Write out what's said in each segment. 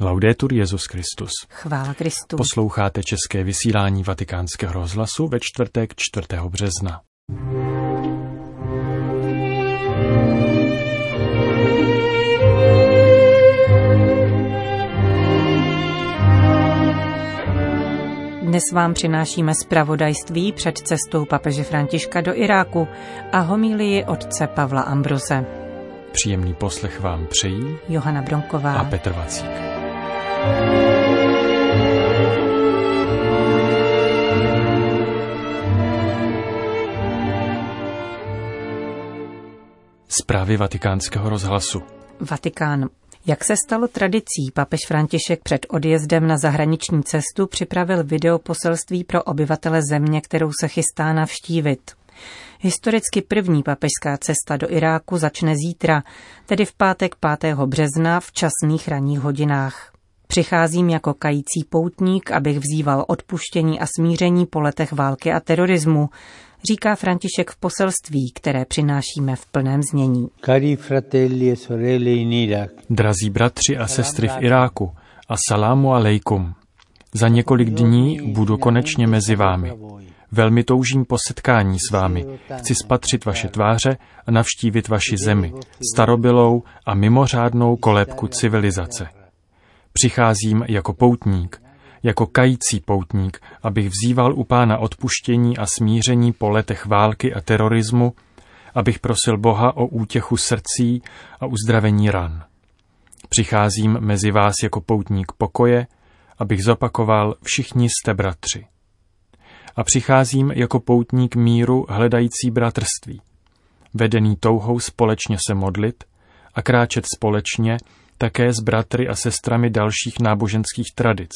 Laudetur Jezus Christus. Chvála Kristu. Posloucháte české vysílání Vatikánského rozhlasu ve čtvrtek 4. března. Dnes vám přinášíme zpravodajství před cestou papeže Františka do Iráku a homílii otce Pavla Ambroze. Příjemný poslech vám přejí Johana Bronková a Petr Vacík. Zprávy vatikánského rozhlasu. Vatikán. Jak se stalo tradicí, papež František před odjezdem na zahraniční cestu připravil video poselství pro obyvatele země, kterou se chystá navštívit. Historicky první papežská cesta do Iráku začne zítra, tedy v pátek 5. března v časných ranních hodinách. Přicházím jako kající poutník, abych vzýval odpuštění a smíření po letech války a terorismu, říká František v poselství, které přinášíme v plném znění. Cari fratelli e sorelle in Iraq. Drazí bratři a sestry v Iráku, a salámu alejkum. Za několik dní budu konečně mezi vámi. Velmi toužím po setkání s vámi. Chci spatřit vaše tváře a navštívit vaši zemi, starobylou a mimořádnou kolébku civilizace. Přicházím jako poutník, jako kající poutník, abych vzýval u pána odpuštění a smíření po letech války a terorismu, abych prosil Boha o útěchu srdcí a uzdravení ran. Přicházím mezi vás jako poutník pokoje, abych zopakoval všichni jste bratři. A přicházím jako poutník míru hledající bratrství, vedený touhou společně se modlit a kráčet společně také s bratry a sestrami dalších náboženských tradic,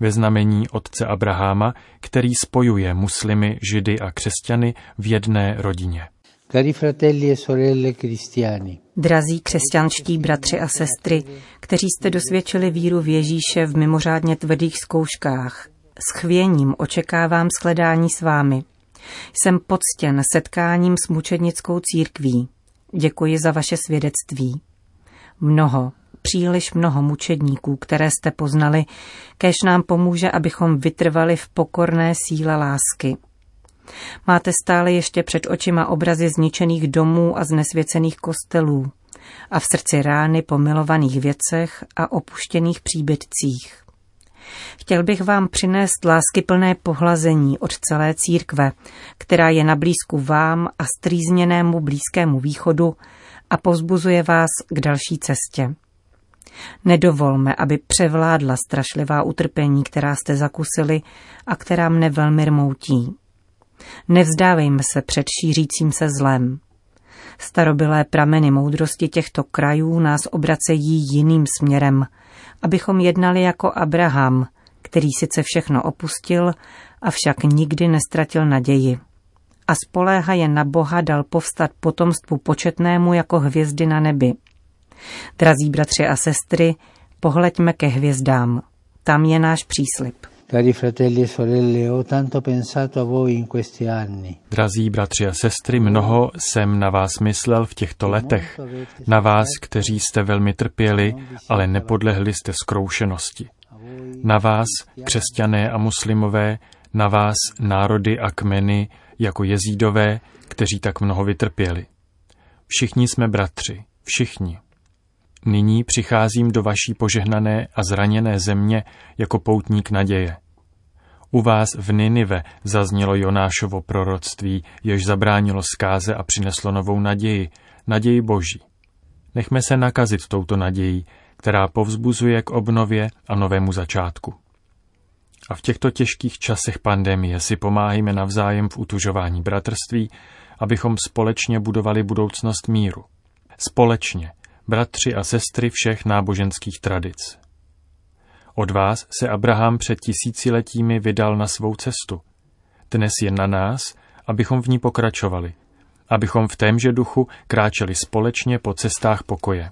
ve znamení otce Abraháma, který spojuje muslimy, židy a křesťany v jedné rodině. E. Drazí křesťanští bratři a sestry, kteří jste dosvědčili víru v Ježíše v mimořádně tvrdých zkouškách, s chvěním očekávám shledání s vámi. Jsem poctěn setkáním s mučednickou církví. Děkuji za vaše svědectví. Mnoho, příliš mnoho mučedníků, které jste poznali, kež nám pomůže, abychom vytrvali v pokorné síle lásky. Máte stále ještě před očima obrazy zničených domů a znesvěcených kostelů a v srdci rány po milovaných věcech a opuštěných příbytcích. Chtěl bych vám přinést láskyplné pohlazení od celé církve, která je na blízku vám a strýzněnému blízkému východu a pozbuzuje vás k další cestě. Nedovolme, aby převládla strašlivá utrpení, která jste zakusili a která mne velmi rmoutí. Nevzdávejme se před šířícím se zlem. Starobylé prameny moudrosti těchto krajů nás obracejí jiným směrem, abychom jednali jako Abraham, který sice všechno opustil, avšak nikdy nestratil naději. A spoléha je na Boha dal povstat potomstvu početnému jako hvězdy na nebi. Drazí bratři a sestry, pohleďme ke hvězdám. Tam je náš příslip. Cari fratelli e sorelle, ho tanto pensato a voi in questi anni. Drazí bratři a sestry, mnoho jsem na vás myslel v těchto letech. Na vás, kteří jste velmi trpěli, ale nepodlehli jste zkroušenosti. Na vás, křesťané a muslimové, na vás, národy a kmeny, jako jezídové, kteří tak mnoho vytrpěli. Všichni jsme bratři, všichni. Nyní přicházím do vaší požehnané a zraněné země jako poutník naděje. U vás v Ninive zaznělo Jonášovo proroctví, jež zabránilo zkáze a přineslo novou naději, naději Boží. Nechme se nakazit touto nadějí, která povzbuzuje k obnově a novému začátku. A v těchto těžkých časech pandemie si pomáhejme navzájem v utužování bratrství, abychom společně budovali budoucnost míru. Společně, bratři a sestry všech náboženských tradic. Od vás se Abraham před tisíciletími vydal na svou cestu. Dnes je na nás, abychom v ní pokračovali, abychom v témže duchu kráčeli společně po cestách pokoje.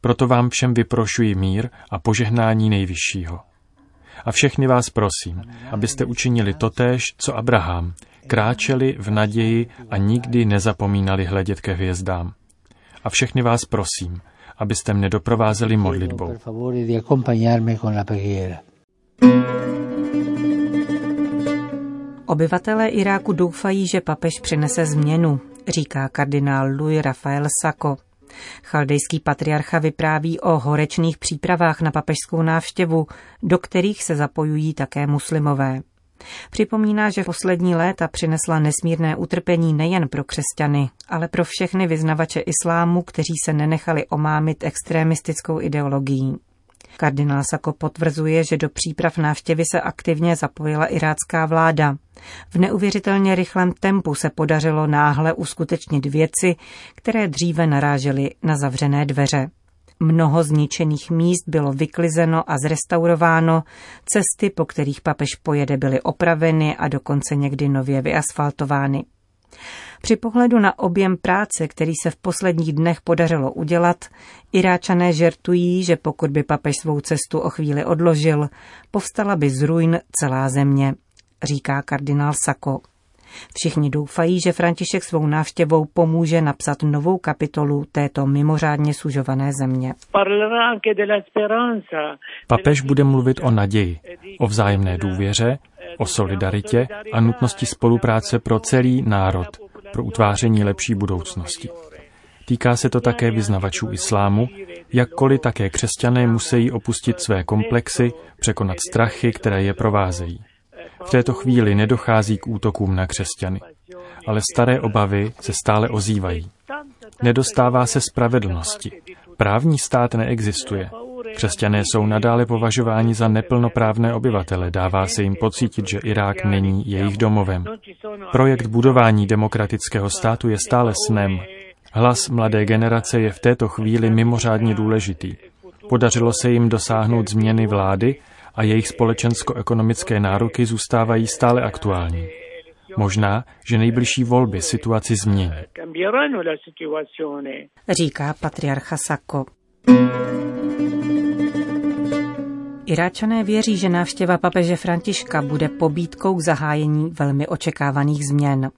Proto vám všem vyprošuji mír a požehnání nejvyššího. A všechny vás prosím, abyste učinili totéž, co Abraham, kráčeli v naději a nikdy nezapomínali hledět ke hvězdám. A všechny vás prosím, abyste mne doprovázeli modlitbou. Obyvatelé Iráku doufají, že papež přinese změnu, říká kardinál Louis Rafael Sako. Chaldejský patriarcha vypráví o horečných přípravách na papežskou návštěvu, do kterých se zapojují také muslimové. Připomíná, že poslední léta přinesla nesmírné utrpení nejen pro křesťany, ale pro všechny vyznavače islámu, kteří se nenechali omámit extremistickou ideologií. Kardinál Sako potvrzuje, že do příprav návštěvy se aktivně zapojila irácká vláda. V neuvěřitelně rychlém tempu se podařilo náhle uskutečnit věci, které dříve narážely na zavřené dveře. Mnoho zničených míst bylo vyklizeno a zrestaurováno, cesty, po kterých papež pojede, byly opraveny a dokonce někdy nově vyasfaltovány. Při pohledu na objem práce, který se v posledních dnech podařilo udělat, Iráčané žertují, že pokud by papež svou cestu o chvíli odložil, povstala by z ruin celá země, říká kardinál Sako. Všichni doufají, že František svou návštěvou pomůže napsat novou kapitolu této mimořádně sužované země. Papež bude mluvit o naději, o vzájemné důvěře, o solidaritě a nutnosti spolupráce pro celý národ, pro utváření lepší budoucnosti. Týká se to také vyznavačů islámu, jakkoliv také křesťané musí opustit své komplexy, překonat strachy, které je provázejí. V této chvíli nedochází k útokům na křesťany, ale staré obavy se stále ozývají. Nedostává se spravedlnosti. Právní stát neexistuje. Křesťané jsou nadále považováni za neplnoprávné obyvatele, dává se jim pocítit, že Irák není jejich domovem. Projekt budování demokratického státu je stále snem. Hlas mladé generace je v této chvíli mimořádně důležitý. Podařilo se jim dosáhnout změny vlády a jejich společensko-ekonomické nároky zůstávají stále aktuální. Možná, že nejbližší volby situaci změní. Říká patriarcha Sako. Iráčané věří, že návštěva papeže Františka bude pobídkou k zahájení velmi očekávaných změn.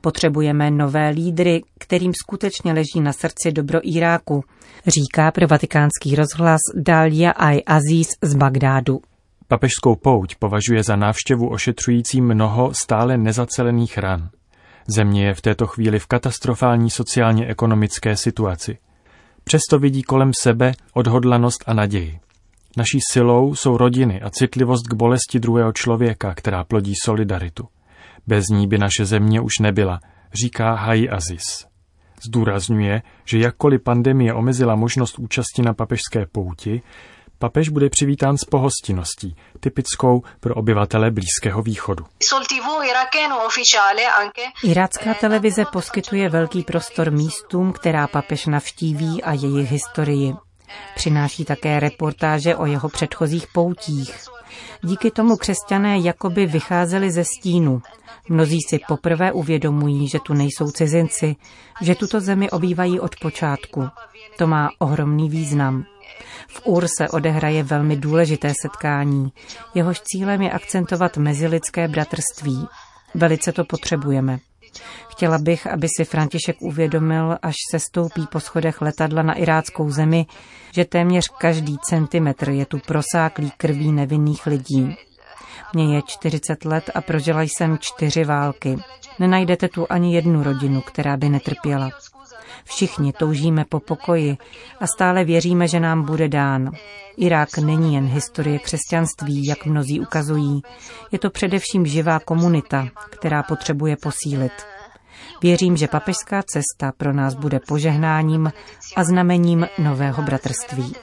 Potřebujeme nové lídry, kterým skutečně leží na srdci dobro Iráku, říká pro vatikánský rozhlas Dalia Aj Aziz z Bagdádu. Papežskou pouť považuje za návštěvu ošetřující mnoho stále nezacelených ran. Země je v této chvíli v katastrofální sociálně-ekonomické situaci. Přesto vidí kolem sebe odhodlanost a naději. Naší silou jsou rodiny a citlivost k bolesti druhého člověka, která plodí solidaritu. Bez ní by naše země už nebyla, říká Hai Aziz. Zdůrazňuje, že jakkoliv pandemie omezila možnost účasti na papežské pouti, papež bude přivítán s pohostinností, typickou pro obyvatele Blízkého východu. Irácká televize poskytuje velký prostor místům, která papež navštíví a jejich historii. Přináší také reportáže o jeho předchozích poutích. Díky tomu křesťané jakoby vycházeli ze stínu. Mnozí si poprvé uvědomují, že tu nejsou cizinci, že tuto zemi obývají od počátku. To má ohromný význam. V Ur se odehraje velmi důležité setkání. Jehož cílem je akcentovat mezilidské bratrství. Velice to potřebujeme. Chtěla bych, aby si František uvědomil, až se stoupí po schodech letadla na iráckou zemi, že téměř každý centimetr je tu prosáklý krví nevinných lidí. Mně je 40 let a prožila jsem čtyři války. Nenajdete tu ani jednu rodinu, která by netrpěla. Všichni toužíme po pokoji a stále věříme, že nám bude dán. Irák není jen historie křesťanství, jak mnozí ukazují. Je to především živá komunita, která potřebuje posílit. Věřím, že papežská cesta pro nás bude požehnáním a znamením nového bratrství.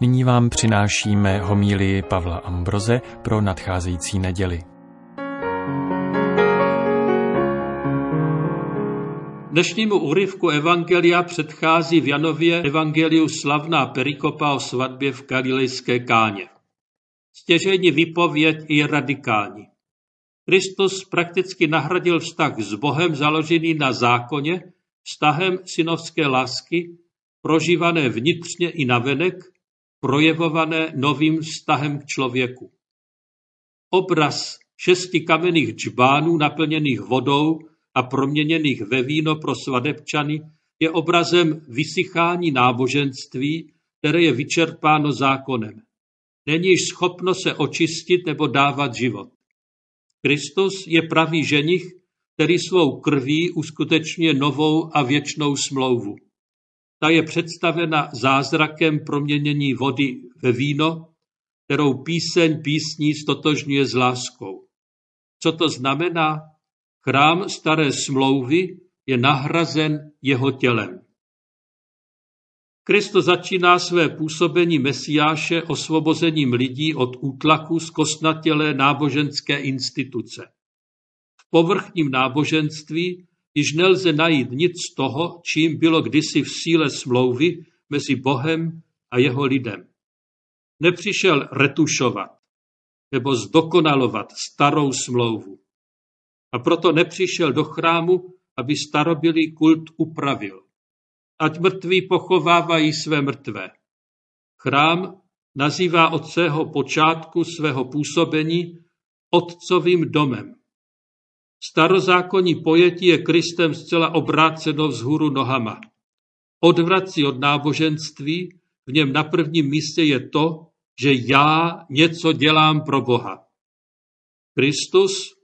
Nyní vám přinášíme homílii Pavla Ambroze pro nadcházející neděli. Dnešnímu úryvku Evangelia předchází v Janově Evangeliu slavná perikopa o svatbě v Galilejské káně. Stěžení výpověď je radikální. Kristus prakticky nahradil vztah s Bohem založený na zákoně vztahem synovské lásky, prožívané vnitřně i navenek, projevované novým vztahem k člověku. Obraz šesti kamenných džbánů naplněných vodou a proměněných ve víno pro svadebčany je obrazem vysychání náboženství, které je vyčerpáno zákonem. Není již schopno se očistit nebo dávat život. Kristus je pravý ženich, který svou krví uskutečňuje novou a věčnou smlouvu. Ta je představena zázrakem proměnění vody ve víno, kterou píseň písní stotožňuje s láskou. Co to znamená? Chrám staré smlouvy je nahrazen jeho tělem. Kristus začíná své působení Mesiáše osvobozením lidí od útlaku z kostnatělé náboženské instituce. V povrchním náboženství již nelze najít nic z toho, čím bylo kdysi v síle smlouvy mezi Bohem a jeho lidem. Nepřišel retušovat nebo zdokonalovat starou smlouvu. A proto nepřišel do chrámu, aby starobilý kult upravil. Ať mrtví pochovávají své mrtvé. Chrám nazývá od svého počátku svého působení otcovým domem. Starozákonní pojetí je Kristem zcela obráceno vzhůru nohama. Odvrací od náboženství, v něm na prvním místě je to, že já něco dělám pro Boha. Kristus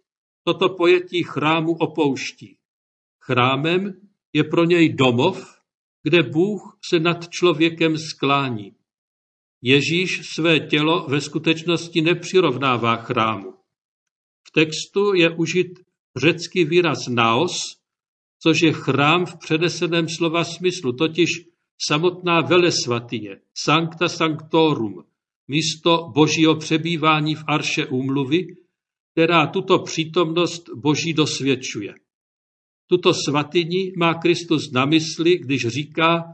toto pojetí chrámu opouští. Chrámem je pro něj domov, kde Bůh se nad člověkem sklání. Ježíš své tělo ve skutečnosti nepřirovnává chrámu. V textu je užit řecký výraz naos, což je chrám v předeseném slova smyslu, totiž samotná velesvatyně, sancta sanctorum, místo božího přebývání v arše úmluvy, která tuto přítomnost boží dosvědčuje. Tuto svatyni má Kristus na mysli, když říká,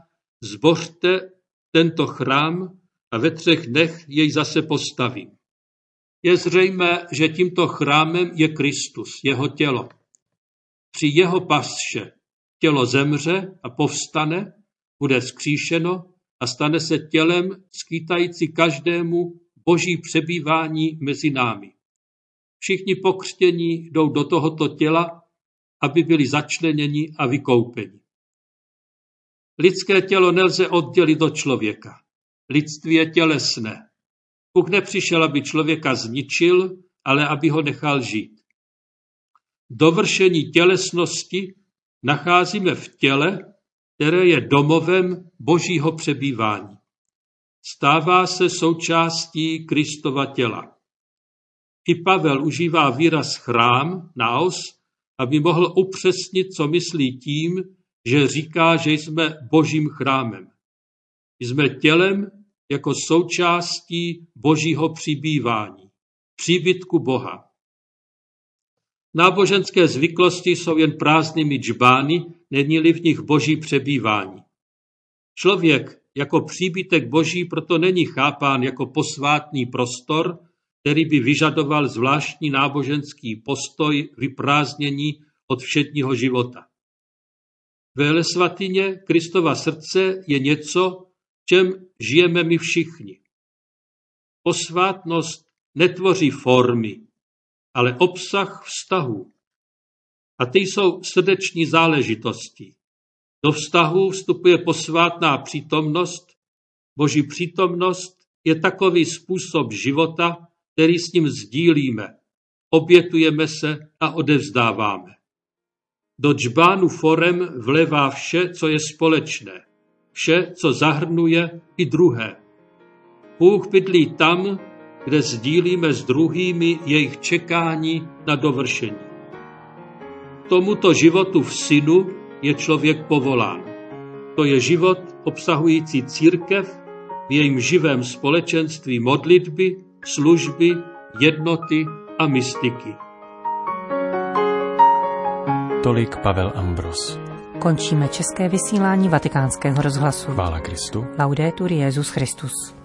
zbořte tento chrám a ve třech dnech jej zase postavím. Je zřejmé, že tímto chrámem je Kristus, jeho tělo. Při jeho pasše tělo zemře a povstane, bude skříšeno a stane se tělem skýtající každému boží přebývání mezi námi. Všichni pokřtění jdou do tohoto těla, aby byli začleněni a vykoupeni. Lidské tělo nelze oddělit od člověka. Lidství je tělesné. Bůh nepřišel, aby člověka zničil, ale aby ho nechal žít. Dovršení tělesnosti nacházíme v těle, které je domovem božího přebývání. Stává se součástí Kristova těla. I Pavel užívá výraz chrám, naos, aby mohl upřesnit, co myslí tím, že říká, že jsme božím chrámem. Jsme tělem jako součástí božího přibývání, příbytku Boha. Náboženské zvyklosti jsou jen prázdnými džbány, není-li v nich boží přebývání. Člověk jako příbytek boží proto není chápán jako posvátný prostor, který by vyžadoval zvláštní náboženský postoj vyprázdnění od všedního života. Ve svatyně Kristova srdce je něco, čem žijeme my všichni. Posvátnost netvoří formy, ale obsah vztahu. A ty jsou srdeční záležitosti. Do vztahu vstupuje posvátná přítomnost. Boží přítomnost je takový způsob života, který s ním sdílíme. Obětujeme se a odevzdáváme. Do džbánu forem vlevá vše, co je společné. Vše, co zahrnuje i druhé. Bůh bydlí tam, kde sdílíme s druhými jejich čekání na dovršení. Tomuto životu v synu je člověk povolán. To je život obsahující církev v jejím živém společenství modlitby, služby, jednoty a mystiky. Tolik Pavel Ambros. Končíme české vysílání vatikánského rozhlasu. Chvála Kristu. Laudetur Jezus Christus.